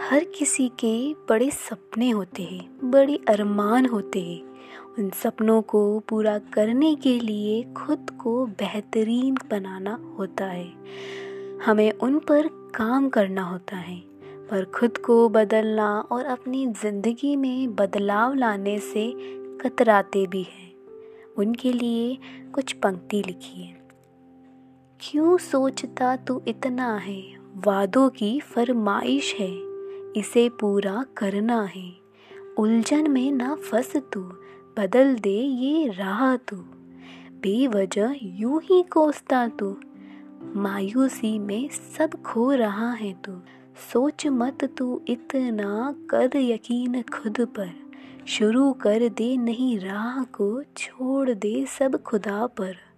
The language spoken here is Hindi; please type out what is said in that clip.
हर किसी के बड़े सपने होते हैं, बड़े अरमान होते हैं। उन सपनों को पूरा करने के लिए खुद को बेहतरीन बनाना होता है। हमें उन पर काम करना होता है, पर खुद को बदलना और अपनी ज़िंदगी में बदलाव लाने से कतराते भी हैं। उनके लिए कुछ पंक्ति लिखी है क्यों सोचता तू इतना है? वादों की फरमाइश है। इसे पूरा करना है। उलझन में ना फंस तू, बदल दे ये राह तू। बेवजह यूँ ही कोसता तू। मायूसी में सब खो रहा है तू। सोच मत तू इतना कर यकीन खुद पर। शुरू कर दे नहीं राह को, छोड़ दे सब खुदा पर।